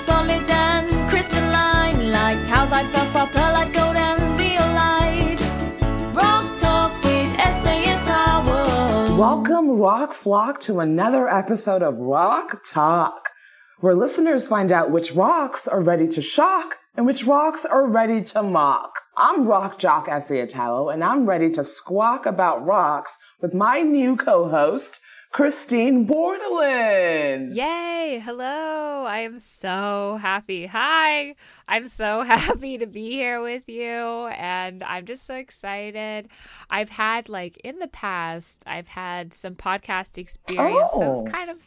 solid and crystalline, like calcite, feldspar, perlite, gold, and zeolite. Rock Talk with Tower. Welcome, Rock Flock, to another episode of Rock Talk, where listeners find out which rocks are ready to shock and which rocks are ready to mock. I'm rock jock Essay and I'm ready to squawk about rocks with my new co-host, Christine Bordelin. Yay! Hello! I am so happy. Hi! I'm so happy to be here with you, and I'm just so excited. I've had, like, in the past, I've had some podcast experience that was Oh. kind of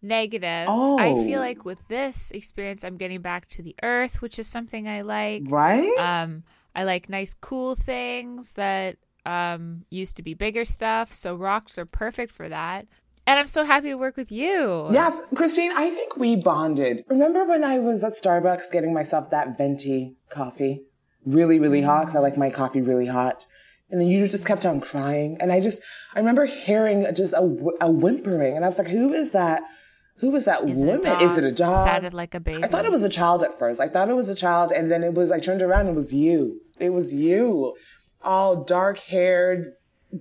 negative. Oh. I feel like with this experience, I'm getting back to the earth, which is something I like. Right? Um, I like nice, cool things that um, used to be bigger stuff. So rocks are perfect for that. And I'm so happy to work with you. Yes, Christine, I think we bonded. Remember when I was at Starbucks getting myself that venti coffee? Really, really mm. hot, because I like my coffee really hot. And then you just kept on crying. And I just, I remember hearing just a, a whimpering. And I was like, who is that? Who is that Is woman? dog? Is it a dog? Sounded like a baby. I thought it was a child at first. I thought it was a child, and then it was. I turned around, and it was you. It was you, all dark haired,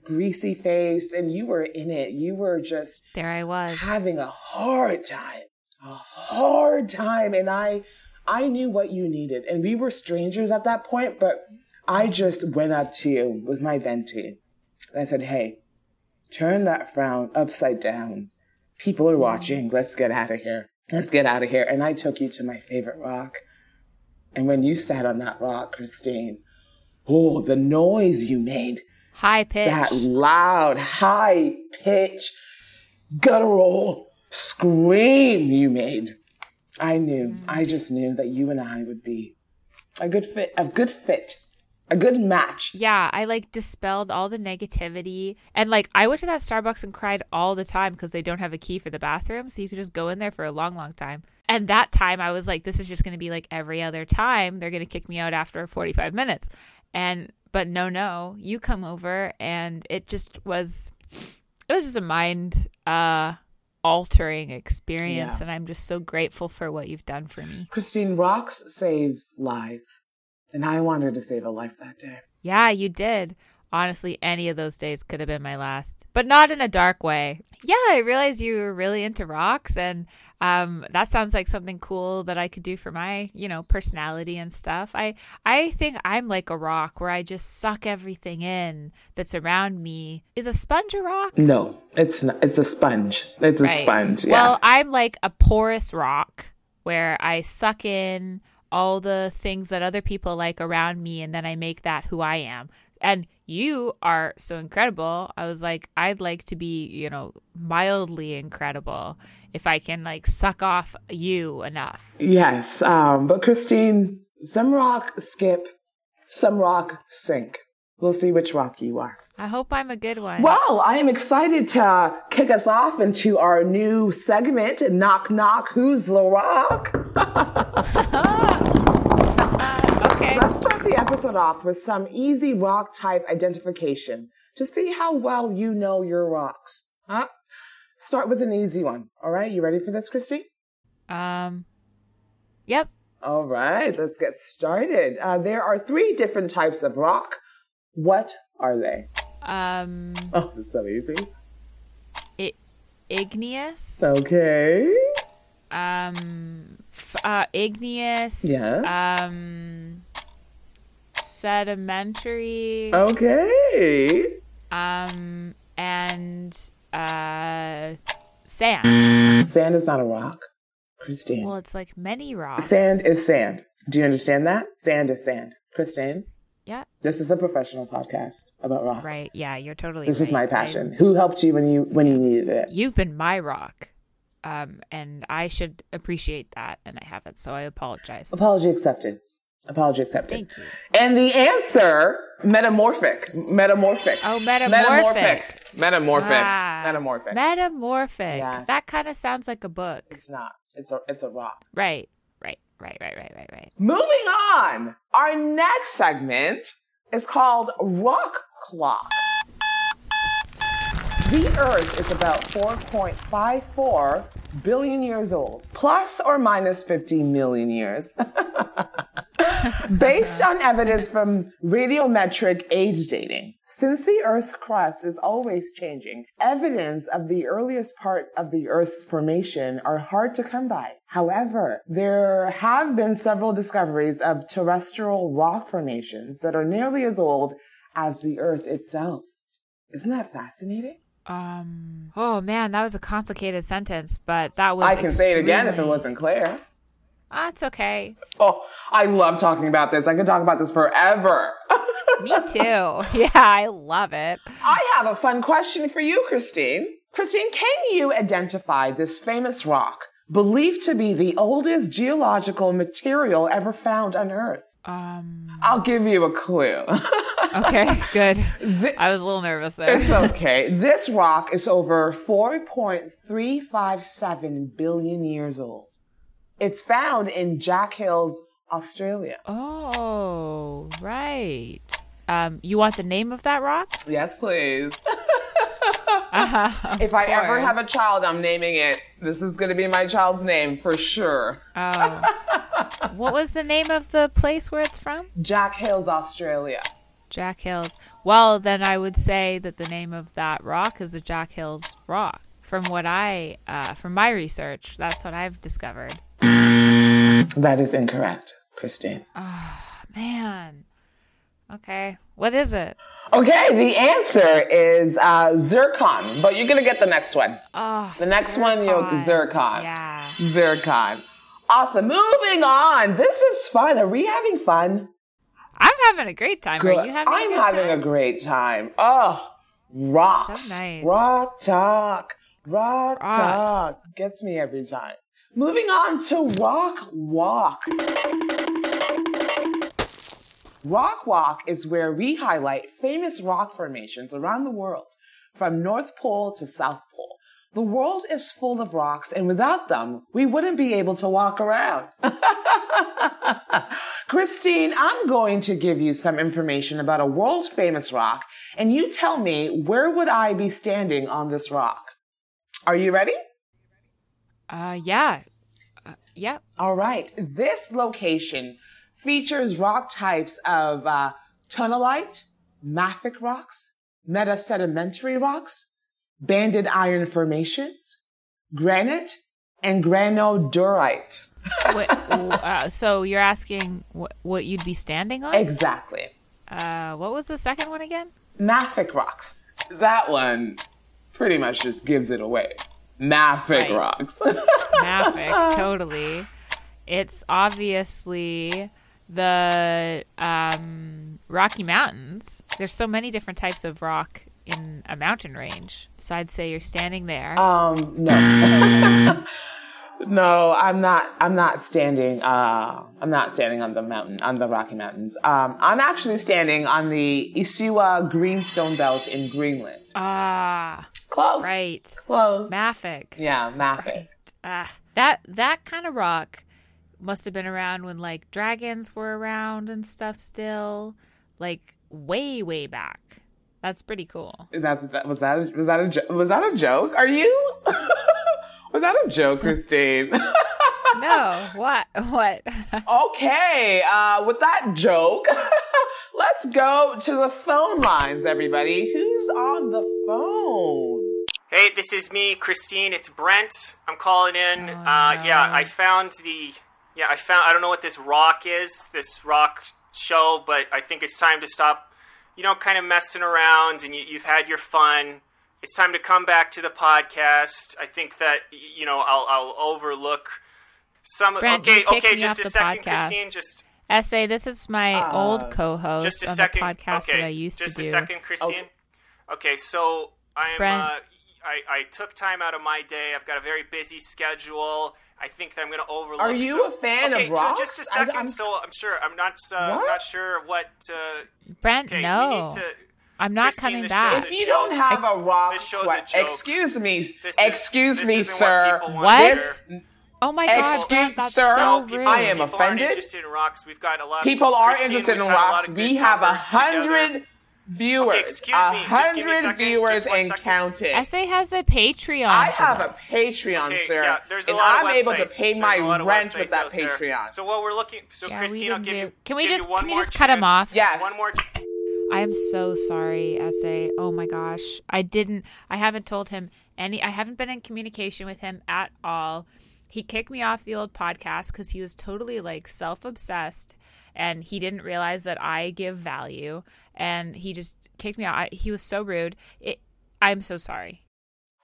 greasy faced, and you were in it. You were just There I was. having a hard time, a hard time, and I, I knew what you needed, and we were strangers at that point, but I just went up to you with my venti, and I said, "Hey, turn that frown upside down. People are watching. Let's get out of here. Let's get out of here." And I took you to my favorite rock, and when you sat on that rock, Christine, oh, the noise you made High pitch. that loud, high pitch, guttural scream you made. I knew, mm-hmm. I just knew that you and I would be a good fit, a good fit, a good match. yeah, I like dispelled all the negativity. And like I went to that Starbucks and cried all the time because they don't have a key for the bathroom. So you could just go in there for a long, long time. And that time I was like, this is just going to be like every other time. They're going to kick me out after 45 minutes. And, but no, no, you come over and it just was, it was just a mind, uh, altering experience Yeah. and i'm just so grateful for what you've done for me Christine, rocks saves lives. And I wanted to save a life that day. Yeah, you did. Honestly, any of those days could have been my last, but not in a dark way. Yeah, I realized you were really into rocks, and um, that sounds like something cool that I could do for my, you know, personality and stuff. I I think I'm like a rock where I just suck everything in that's around me. Is a sponge a rock? No, it's not, it's a sponge. It's a sponge. Yeah. Well, I'm like a porous rock where I suck in all the things that other people like around me and then I make that who I am. And you are so incredible. I was like, I'd like to be, you know, mildly incredible if I can like suck off you enough. Yes, um, but Christine, some rock skip, some rock sink. We'll see which rock you are. I hope I'm a good one. Well, I am excited to kick us off into our new segment, Knock Knock, Who's the Rock? okay. Let's start the episode off with some easy rock type identification to see how well you know your rocks. Huh? Start with an easy one. All right, you ready for this, Christy? Um Yep. All right, let's get started. Uh, there are three different types of rock. What are they? Um Oh, this is so easy. I- igneous. Okay. um f- uh igneous Yes. um sedimentary Okay. um and uh sand Sand is not a rock. Christine. well it's like many rocks Sand is sand. Do you understand that? Sand is sand. Christine, yeah this is a professional podcast about rocks. right yeah you're totally This is my passion. Who helped you when you when you needed it? You've been my rock um and i should appreciate that and i haven't so i apologize Apology accepted. Apology accepted. Thank you. And the answer, metamorphic. Metamorphic. Oh, metamorphic. Metamorphic. Ah, Metamorphic. metamorphic Yes. that kind of sounds like a book it's not. It's a it's a rock. right right right right right right right Moving on. Our next segment is called Rock Clock. The Earth is about 4.54 billion years old, plus or minus 50 million years. Based on evidence from radiometric age dating, since the Earth's crust is always changing, evidence of the earliest parts of the Earth's formation are hard to come by. However, there have been several discoveries of terrestrial rock formations that are nearly as old as the Earth itself. Isn't that fascinating? Um. Oh man, that was a complicated sentence, but that was. I can say it again if it wasn't clear. Ah, it's okay. Oh, I love talking about this. I could talk about this forever. Me too. Yeah, I love it. I have a fun question for you, Christine. Christine, can you identify this famous rock believed to be the oldest geological material ever found on Earth? Um. I'll give you a clue. Okay. Good. I was a little nervous there. it's okay. This rock is over 4.357 billion years old. It's found in Jack Hills, Australia. Oh, right. Um, you want the name of that rock? Yes, please. Uh, If I ever have a child, I'm naming it. This is going to be my child's name for sure. oh. What was the name of the place where it's from? Jack Hills, Australia. Jack Hills. Well, then I would say that the name of that rock is the Jack Hills Rock. From what I, uh, from my research, that's what I've discovered. That is incorrect, Christine. Oh, man. Okay. What is it? Okay, the answer is uh, zircon, but you're going to get the next one. Oh, The next one, you'll zircon. Yeah. Zircon. Awesome. Moving on. This is fun. Are we having fun? I'm having a great time. Are you having? I'm a good having time? a great time. Oh, rocks. So nice. Rock talk. Rock Rocks. talk. Gets me every time. Moving on to rock walk. Rock Walk is where we highlight famous rock formations around the world, from North Pole to South Pole. The world is full of rocks, and without them, we wouldn't be able to walk around. Christine, I'm going to give you some information about a world famous rock, and you tell me where would I be standing on this rock? Are you ready? Uh, yeah. Uh, yep. All right. This location features rock types of uh, tonalite, mafic rocks, metasedimentary rocks, banded iron formations, granite, and granodiorite. What, uh, so you're asking what, what you'd be standing on? Exactly. Uh, what was the second one again? Mafic rocks. That one pretty much just gives it away. Mafic Right. rocks. Mafic, totally. It's obviously the um, Rocky Mountains. There's so many different types of rock in a mountain range. So I'd say you're standing there. Um, no. no, I'm not, I'm not standing, uh, I'm not standing on the mountain, on the Rocky Mountains. Um, I'm actually standing on the Isua Greenstone Belt in Greenland. Ah, Close. right. Close. Mafic. yeah, Mafic. Ah, that that kind of rock must have been around when like dragons were around and stuff still, like way way back. That's pretty cool. That's, that, was that, a, was that a, jo- was that a joke? Are you? was that a joke, Christine? No, what what? Okay, uh, with that joke, let's go to the phone lines, everybody. Who's on the phone? Hey, this is me, Christine. It's Brent. I'm calling in. uh, yeah, I found the. Yeah, I found. I don't know what this rock is, this rock show, but I think it's time to stop, you know, kind of messing around and you, you've had your fun. It's time to come back to the podcast. I think that, you know, I'll, I'll overlook some. Brent, okay, you okay, just off a second, podcast. Christine. Just, Essay, this is my Uh, old co-host just a on second. the podcast okay, that I used just to a do. second, Christine. Okay, so I'm. Brent. Uh, I, I took time out of my day. I've got a very busy schedule. I think that I'm going to overlook. Are you some- a fan okay, of rocks? so just a 2nd I'm- so I'm sure. I'm not. Uh, I'm What? not sure what. Uh, Brent, okay, we no, need to. I'm not Christine, coming back. If you don't have a rock, This show's a what- joke. excuse me, This is- excuse this me, isn't what sir. people What? to This, hear. Oh my god, Excuse- Brent, that's sir, so People- rude. I am people aren't offended. interested in rocks. We've got a lot. people are Christine, interested in had a lot rocks. We have a covers together. hundred viewers. excuse A me. Just give me a viewers Just one and second. counting. SA has a Patreon. I have a. Patreon, Okay, sir, yeah, there's a and lot I'm able to pay There's my a lot of rent with that out there. Patreon. So what we're looking. So Yeah, we Christine, I'll didn't give you. Can we just- can you more just cut chance. off? Yes. One more. I am so sorry, SA. Oh my gosh. I didn't I haven't told him any I haven't been in communication with him at all. He kicked me off the old podcast cuz he was totally like self-obsessed and he didn't realize that I give value and he just kicked me out. I, he was so rude. It, I'm so sorry.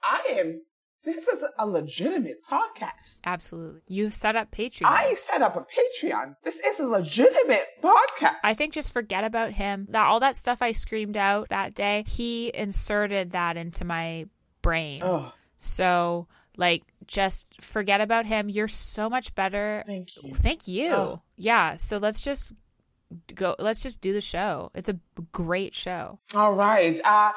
I am. This is a legitimate podcast. Absolutely. You set up Patreon. I set up a Patreon. This is a legitimate podcast. I think just forget about him. That all that stuff I screamed out that day, he inserted that into my brain. Oh, So, like, just forget about him. You're so much better. thank you. Thank you. Oh. Yeah. So let's just go. Let's just do the show. It's a great show. All right. Uh,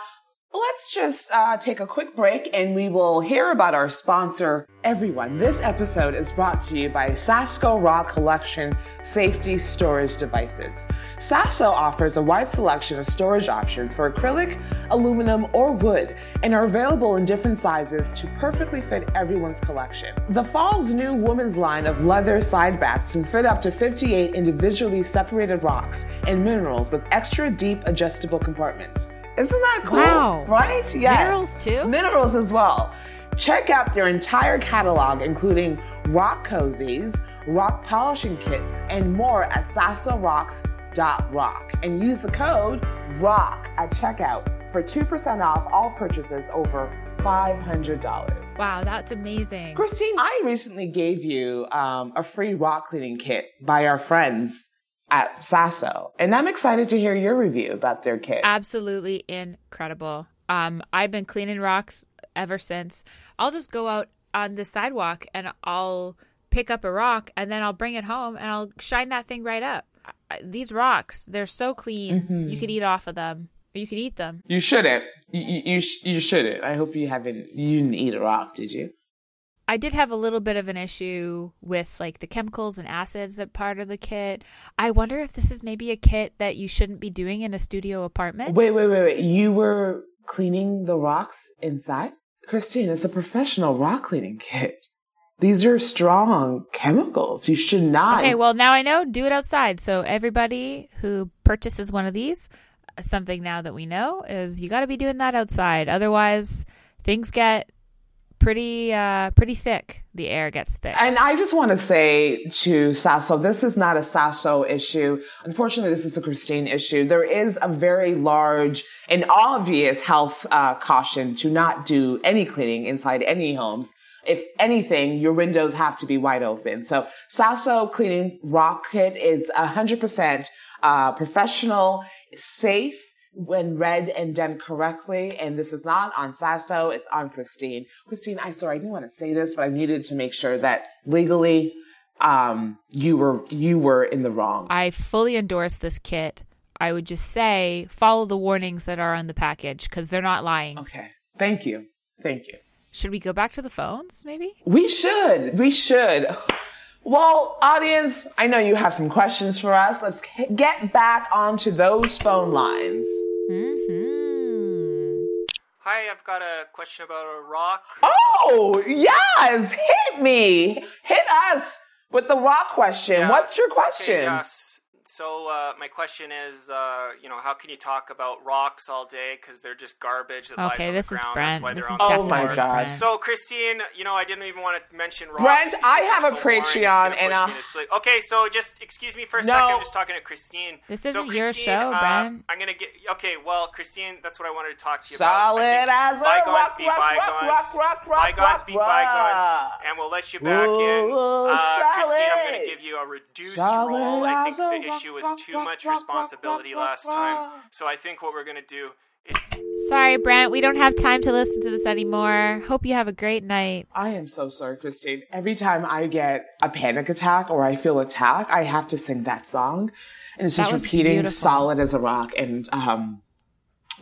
let's just uh, take a quick break and we will hear about our sponsor, everyone. This episode is brought to you by Sasso Raw Collection Safety Storage Devices. Sasso offers a wide selection of storage options for acrylic, aluminum, or wood, and are available in different sizes to perfectly fit everyone's collection. The fall's new women's line of leather side backs can fit up to 58 individually separated rocks and minerals with extra deep adjustable compartments. Isn't that cool? Wow. Right? Yes. Minerals too? Minerals as well. Check out their entire catalog, including rock cozies, rock polishing kits, and more at sassorocks.rock. And use the code ROCK at checkout for 2% off all purchases over $500. Wow, that's amazing. Christine, I recently gave you um, a free rock cleaning kit by our friends at Sasso, and I'm excited to hear your review about their kit. Absolutely incredible. Um, I've been cleaning rocks ever since. I'll just go out on the sidewalk and I'll pick up a rock and then I'll bring it home and I'll shine that thing right up. I- These rocks, they're so clean. Mm-hmm. You could eat off of them, or you could eat them. You shouldn't. You you, you, you shouldn't. I hope you haven't. You didn't eat a rock, did you? I did have a little bit of an issue with like the chemicals and acids that part of the kit. I wonder if this is maybe a kit that you shouldn't be doing in a studio apartment. Wait, wait, wait, wait. You were cleaning the rocks inside, Christine. It's a professional rock cleaning kit. These are strong chemicals. You should not. Okay, well now I know. Do it outside. So everybody who purchases one of these, something now that we know is you got to be doing that outside. Otherwise, things get pretty uh pretty thick. The air gets thick. And I just want to say to Sasso, this is not a Sasso issue. Unfortunately, this is a Christine issue. There is a very large and obvious health uh, caution to not do any cleaning inside any homes. If anything, your windows have to be wide open. So Sasso cleaning rock kit is 100% uh, professional, safe, when read and done correctly. And this is not on Sasso, it's on Christine. Christine, I sorry, I didn't want to say this, but I needed to make sure that legally um you were you were in the wrong. I fully endorse this kit. I would just say follow the warnings that are on the package because they're not lying. Okay. Thank you. Thank you. Should we go back to the phones, maybe? We should. We should. Well, audience, I know you have some questions for us. Let's get back onto those phone lines. Hmm. Hi, I've got a question about a rock. Oh, yes. Hit me. Hit us with the rock question. Yeah. What's your Okay, question? yes. So uh, my question is, uh, you know, how can you talk about rocks all day because they're just garbage that lies Okay, on this the is ground. Brent. That's why This they're is on the Oh my God. Brent. So, Christine, you know, I didn't even want to mention rocks. Brent, because I they're have a so boring, it's Patreon gonna and push a- me to sleep. Okay, so just excuse me for a No. second. I'm just talking to Christine. This So, isn't your Christine, show, uh, Brent. I'm gonna get. Okay, well, Christine, that's what I wanted to talk to you Solid about. I think as a bygones rock, be rock, rock, bygones. rock, rock, rock, bygones rock, be bygones. rock. And we'll let you back in. Ooh, Uh, Christine, I'm solid. gonna give you a reduced Solid role. I think as a the rock, issue was too much responsibility rock, rock, last time. So I think what we're gonna do is Sorry, Brent. We don't have time to listen to this anymore. Hope you have a great night. I am so sorry, Christine. Every time I get a panic attack or I feel attacked, I have to sing that song. And it's just repeating beautiful. solid as a rock. And um,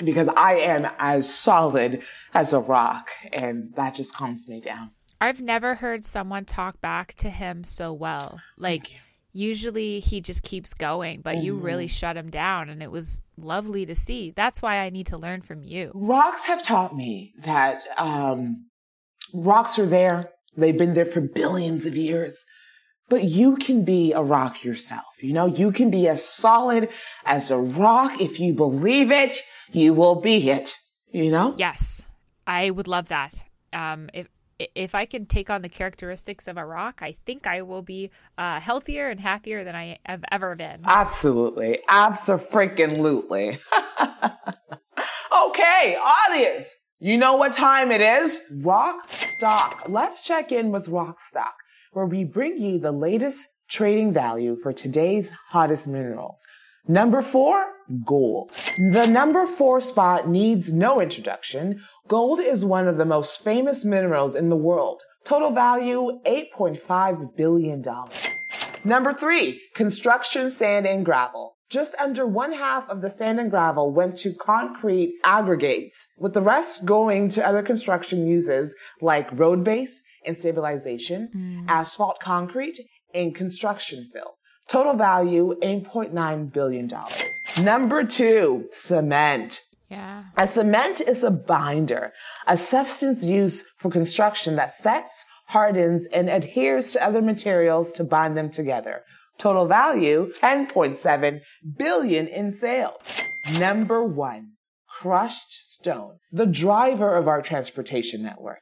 because I am as solid as a rock, and that just calms me down. I've never heard someone talk back to him so well. Like usually he just keeps going, but you really shut him down and it was lovely to see. That's why I need to learn from you. Rocks have taught me that um, rocks are there. They've been there for billions of years. But you can be a rock yourself. You know, you can be as solid as a rock. If you believe it, you will be it. You know? Yes, I would love that. Um, if if I can take on the characteristics of a rock, I think I will be uh, healthier and happier than I have ever been. Absolutely. Absolutely. okay, audience. You know what time it is? Rock Stock. Let's check in with Rock Stock, where we bring you the latest trading value for today's hottest minerals. Number four, gold. The number four spot needs no introduction. Gold is one of the most famous minerals in the world. Total value, $8.5 billion. Number three, construction sand and gravel. Just under one half of the sand and gravel went to concrete aggregates, with the rest going to other construction uses like road base and stabilization, hmm. asphalt concrete, and construction fill. Total value, $8.9 billion. Number two, cement. Yeah. A cement is a binder, a substance used for construction that sets, hardens, and adheres to other materials to bind them together. Total value, 10.7 billion in sales. Number one, crushed stone, the driver of our transportation network.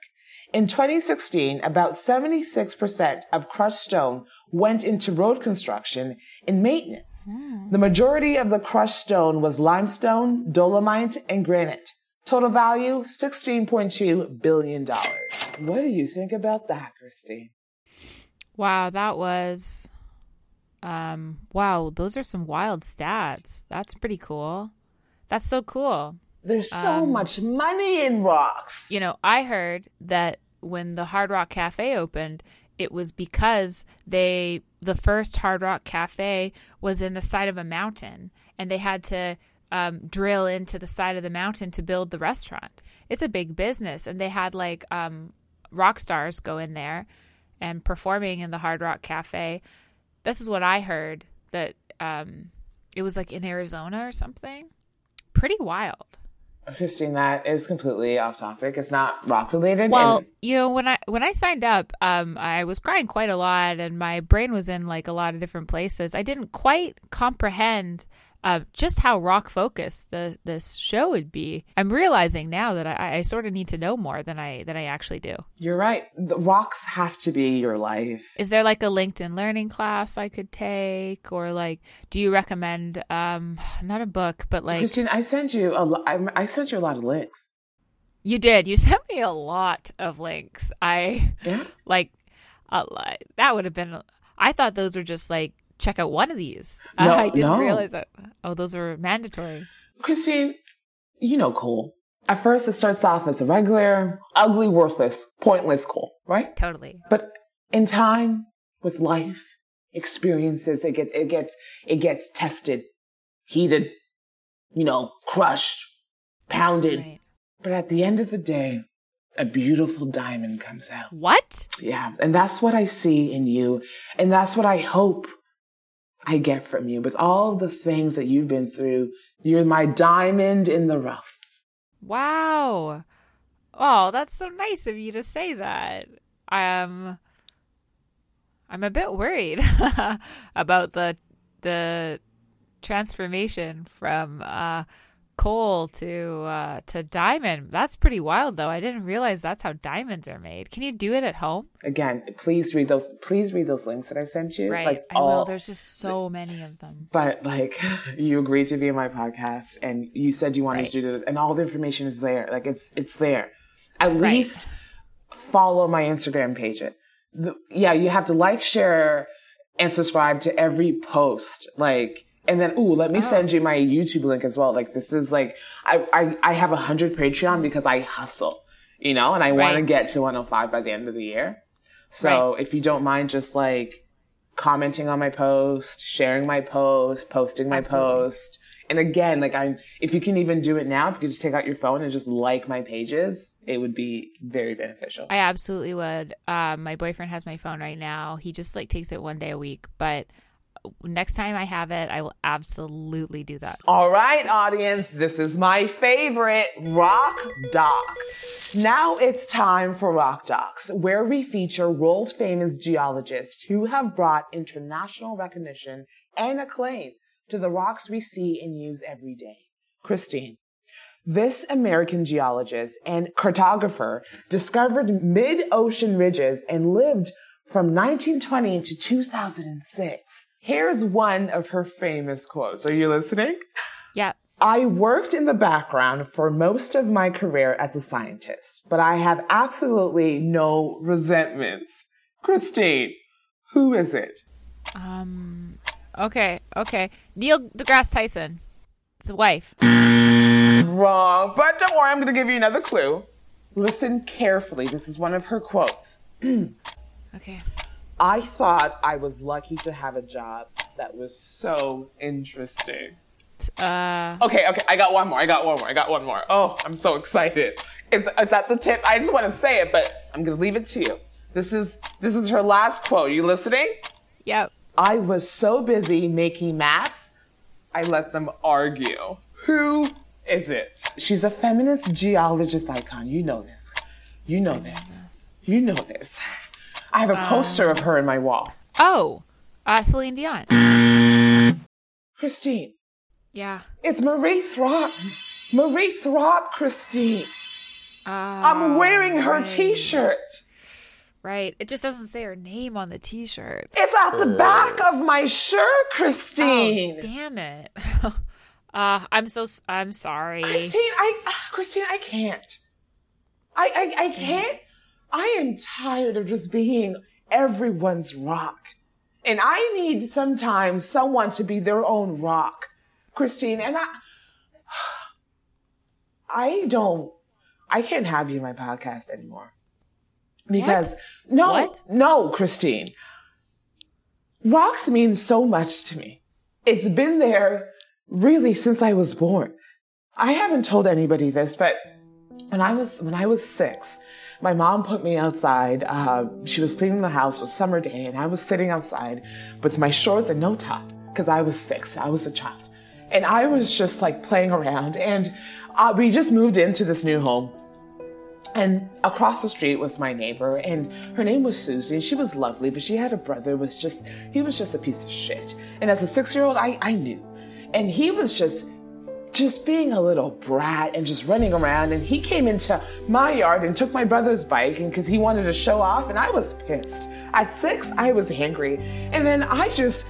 In 2016, about 76% of crushed stone went into road construction and maintenance. The majority of the crushed stone was limestone, dolomite, and granite. Total value, $16.2 billion. What do you think about that, Christine? Wow, that was um wow, those are some wild stats. That's pretty cool. That's so cool. There's so much money in rocks. You know, I heard that when the Hard Rock Cafe opened, it was because they the first Hard Rock Cafe was in the side of a mountain and they had to um, drill into the side of the mountain to build the restaurant. It's a big business and they had like um, rock stars go in there and performing in the Hard Rock Cafe. This is what I heard that um, it was like in Arizona or something. Pretty wild. Christine, that is completely off topic. It's not rock related. Well, and you know, when I when I signed up, um, I was crying quite a lot, and my brain was in like a lot of different places. I didn't quite comprehend uh, just how rock focused the this show would be. I'm realizing now that I, I sort of need to know more than I than I actually do. you're right. The rocks have to be your life. Is there like a LinkedIn learning class I could take, or like, do you recommend um, not a book, but like Christine, I sent you a lo- I, I sent you a lot of links. You did. You sent me a lot of links. I Yeah. like a lot. That would have been. I thought those were just like check out one of these. No, I didn't no. realize that. Oh, those were mandatory. Christine, you know coal. At first, it starts off as a regular, ugly, worthless, pointless coal, right? Totally. But in time, with life, experiences, it gets, it gets, it gets tested, heated, you know, crushed, pounded. Right. But at the end of the day, a beautiful diamond comes out. What? Yeah. And that's what I see in you. And that's what I hope I get from you. With all the things that you've been through, you're my diamond in the rough. Wow. Oh, that's so nice of you to say that. I um, I'm a bit worried about the the transformation from uh, coal to uh, to diamond. That's pretty wild, though. I didn't realize that's how diamonds are made. Can you do it at home? Again, please read those. Please read those links that I sent you. Right. Like I will. There's just so many of them. but like you agreed to be in my podcast and you said you wanted Right. to do this and all the information is there. Like it's it's there. At least follow my Instagram pages. The, yeah, you have to like, share, and subscribe to every post. Like and then ooh, let me send you my YouTube link as well. Like this is like I I, I have a hundred Patreon because I hustle. You know, and I want to get to 105 by the end of the year. So if you don't mind just like commenting on my post, sharing my post, posting my Absolutely. post. And again, like I'm, if you can even do it now, if you could just take out your phone and just like my pages, it would be very beneficial. I absolutely would. Um, my boyfriend has my phone right now. He just like takes it one day a week, but next time I have it, I will absolutely do that. All right, audience, this is my favorite Rock Doc. Now it's time for Rock Docs, where we feature world famous geologists who have brought international recognition and acclaim to the rocks we see and use every day. Christine. This American geologist and cartographer discovered mid-ocean ridges and lived from 1920 to 2006. Here's one of her famous quotes. Are you listening? Yeah. I worked in the background for most of my career as a scientist, but I have absolutely no resentments. Christine, who is it? Um. Okay. Okay. Neil deGrasse Tyson. His wife. Wrong, but don't worry, I'm going to give you another clue. Listen carefully. This is one of her quotes. Okay. I thought I was lucky to have a job that was so interesting. Uh. Okay, okay, I got one more. I got one more. I got one more. Oh, I'm so excited. Is, it's at the tip. I just want to say it, but I'm gonna leave it to you. This is this is her last quote. You listening? Yep. I was so busy making maps, I let them argue. Who is it? She's a feminist geologist icon. You know this. You know this. You know this. I have a poster of her in my wall. Oh. Uh, Celine Dion. Christine, Yeah. it's Marie Tharp. Marie Tharp, Christine. Uh, I'm wearing her right. t-shirt. Right. It just doesn't say her name on the T-shirt. It's at the back of my shirt, Christine. Oh, damn it. uh, I'm so. I'm sorry. Christine, I Christine, I can't. I, I I can't. I am tired of just being everyone's rock. And I need sometimes someone to be their own rock. Christine, and I I don't I can't have you in my podcast anymore. Because no, What? no, Christine. Rocks mean so much to me. It's been there really since I was born. I haven't told anybody this, but when I was when I was six, my mom put me outside. Uh, she was cleaning the house. It was summer day, and I was sitting outside with my shorts and no top because I was six. I was a child, and I was just like playing around. And uh, we just moved into this new home. And across the street was my neighbor, and her name was Susie. She was lovely, but she had a brother who was just he was just a piece of shit. And as a six-year-old, I, I knew. And he was just just being a little brat and just running around. And he came into my yard and took my brother's bike and because he wanted to show off, and I was pissed. At six, I was angry. And then I just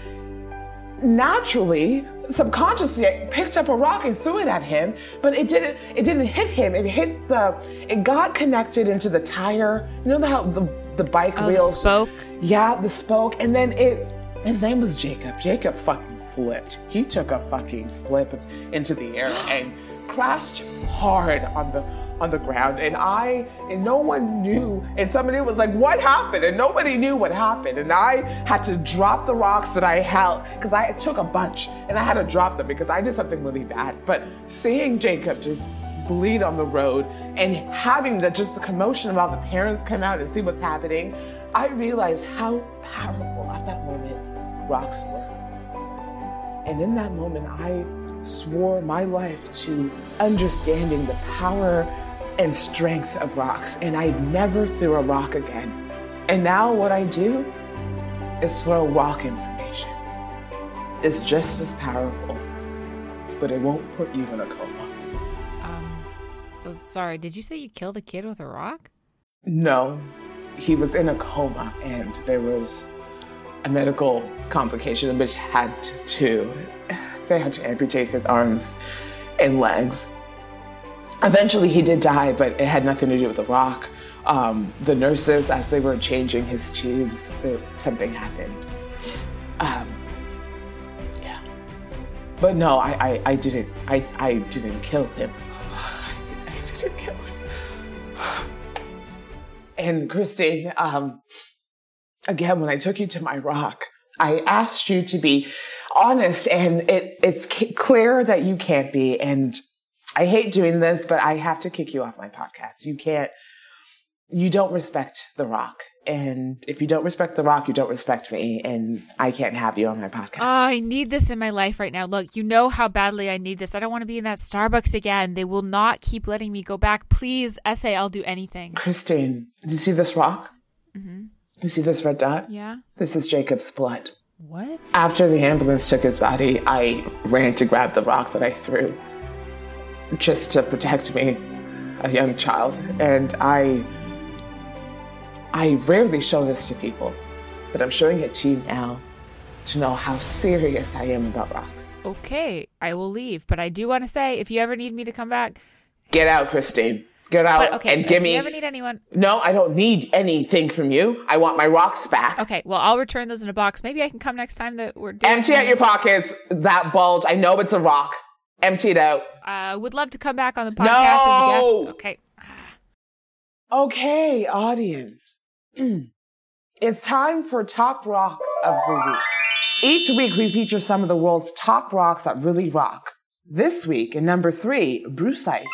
naturally, subconsciously, I picked up a rock and threw it at him, but it didn't it didn't hit him. It hit the it got connected into the tire. You know how the the bike Oh, the spoke? yeah, the spoke, and then it. His name was Jacob. Jacob fucking flipped. He took a fucking flip into the air and crashed hard on the on the ground. And I and no one knew. And somebody was like, "What happened?" And nobody knew what happened. And I had to drop the rocks that I held because I took a bunch and I had to drop them because I did something really bad. But seeing Jacob just bleed on the road and having the just the commotion of all the parents come out and see what's happening, I realized how powerful at that moment rocks were. And in that moment, I swore my life to understanding the power and strength of rocks, and I never threw a rock again. And now what I do is throw rock information. It's just as powerful, but it won't put you in a coma. Um. So sorry. Did you say you killed a kid with a rock? No, he was in a coma, and there was a medical complication which had to, they had to amputate his arms and legs. Eventually, he did die, but it had nothing to do with the rock. Um, the nurses, as they were changing his tubes, something happened. Um, yeah, but no, I, I, I didn't. I, I didn't kill him. I didn't kill him. And Christine, um, again, when I took you to my rock, I asked you to be honest, and it, it's c- clear that you can't be. And I hate doing this, but I have to kick you off my podcast. You can't, you don't respect The Rock. And if you don't respect The Rock, you don't respect me. And I can't have you on my podcast. Oh, I need this in my life right now. Look, you know how badly I need this. I don't want to be in that Starbucks again. They will not keep letting me go back. Please, essay, I'll do anything. Christine, do you see this rock? Mm-hmm. You see this red dot? Yeah. This is Jacob's blood. What? After the ambulance took his body, I ran to grab the rock that I threw just to protect me, a young child. And I. I rarely show this to people, but I'm showing it to you now to know how serious I am about rocks. Okay, I will leave. But I do want to say, if you ever need me to come back, Get out, Christine. Get out but okay, and give you me. ever need anyone, no, I don't need anything from you. I want my rocks back. okay, well, I'll return those in a box. Maybe I can come next time that we're doing. Empty out your pockets. That bulge. I know it's a rock. Empty it out. Uh, would love to come back on the podcast as a guest. Okay. Okay, audience. it's time for Top Rock of the Week. Each week we feature some of the world's top rocks that really rock. This week, in number three, brucite.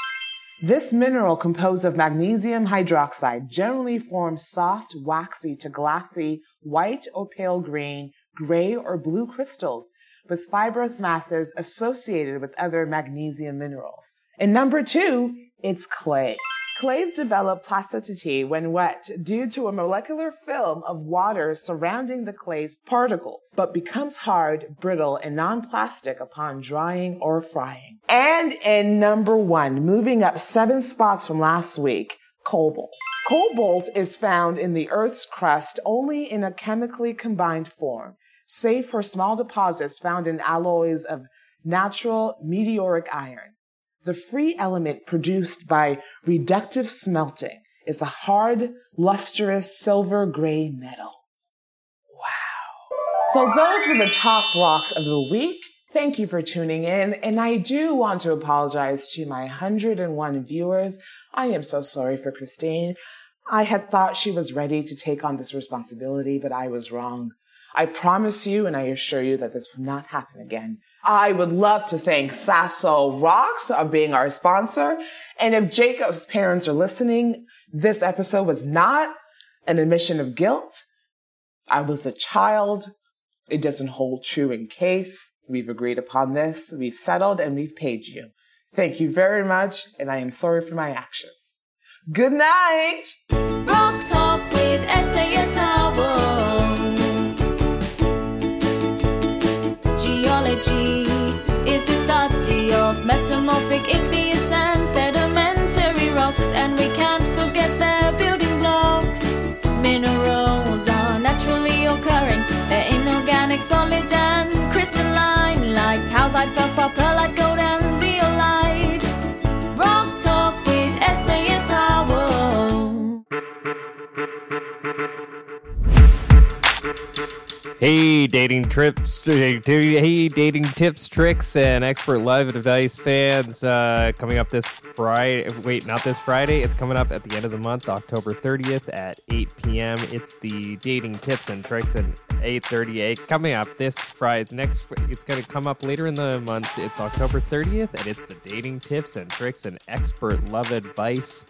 This mineral composed of magnesium hydroxide generally forms soft, waxy to glassy, white or pale green, gray or blue crystals with fibrous masses associated with other magnesium minerals. And number two, it's clay. Clays develop plasticity when wet due to a molecular film of water surrounding the clay's particles, but becomes hard, brittle, and non-plastic upon drying or frying. And in number one, moving up seven spots from last week, cobalt. Cobalt is found in the Earth's crust only in a chemically combined form, save for small deposits found in alloys of natural meteoric iron. The free element produced by reductive smelting is a hard, lustrous silver gray metal. Wow. So those were the top rocks of the week. Thank you for tuning in. And I do want to apologize to my 101 viewers. I am so sorry for Christine. I had thought she was ready to take on this responsibility, but I was wrong. I promise you and I assure you that this will not happen again. I would love to thank Sasso Rocks of being our sponsor. And if Jacob's parents are listening, this episode was not an admission of guilt. I was a child. It doesn't hold true in case. We've agreed upon this. We've settled and we've paid you. Thank you very much. And I am sorry for my actions. Good night. Rock Talk with Essay Tower. Metamorphic igneous and sedimentary rocks, and we can't forget their building blocks. Minerals are naturally occurring, they're inorganic, solid, and crystalline, like calcite, feldspar, perlite, gold, and Hey, dating trips, hey, dating tips, tricks, and expert live advice fans. Uh, coming up this Friday. Wait, not this Friday. It's coming up at the end of the month, October 30th at 8 p.m. It's the dating tips and tricks at 8:38. Coming up this Friday. Next, it's going to come up later in the month. It's October 30th, and it's the dating tips and tricks and expert love advice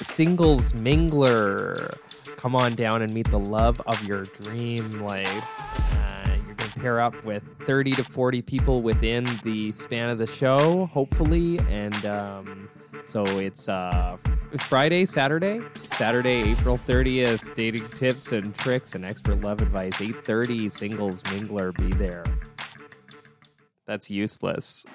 singles mingler come on down and meet the love of your dream life. Uh, you're going to pair up with 30 to 40 people within the span of the show, hopefully. And um, so it's uh, Friday, Saturday, Saturday, April 30th. Dating tips and tricks and expert love advice. 8:30 singles mingler. Be there. That's useless.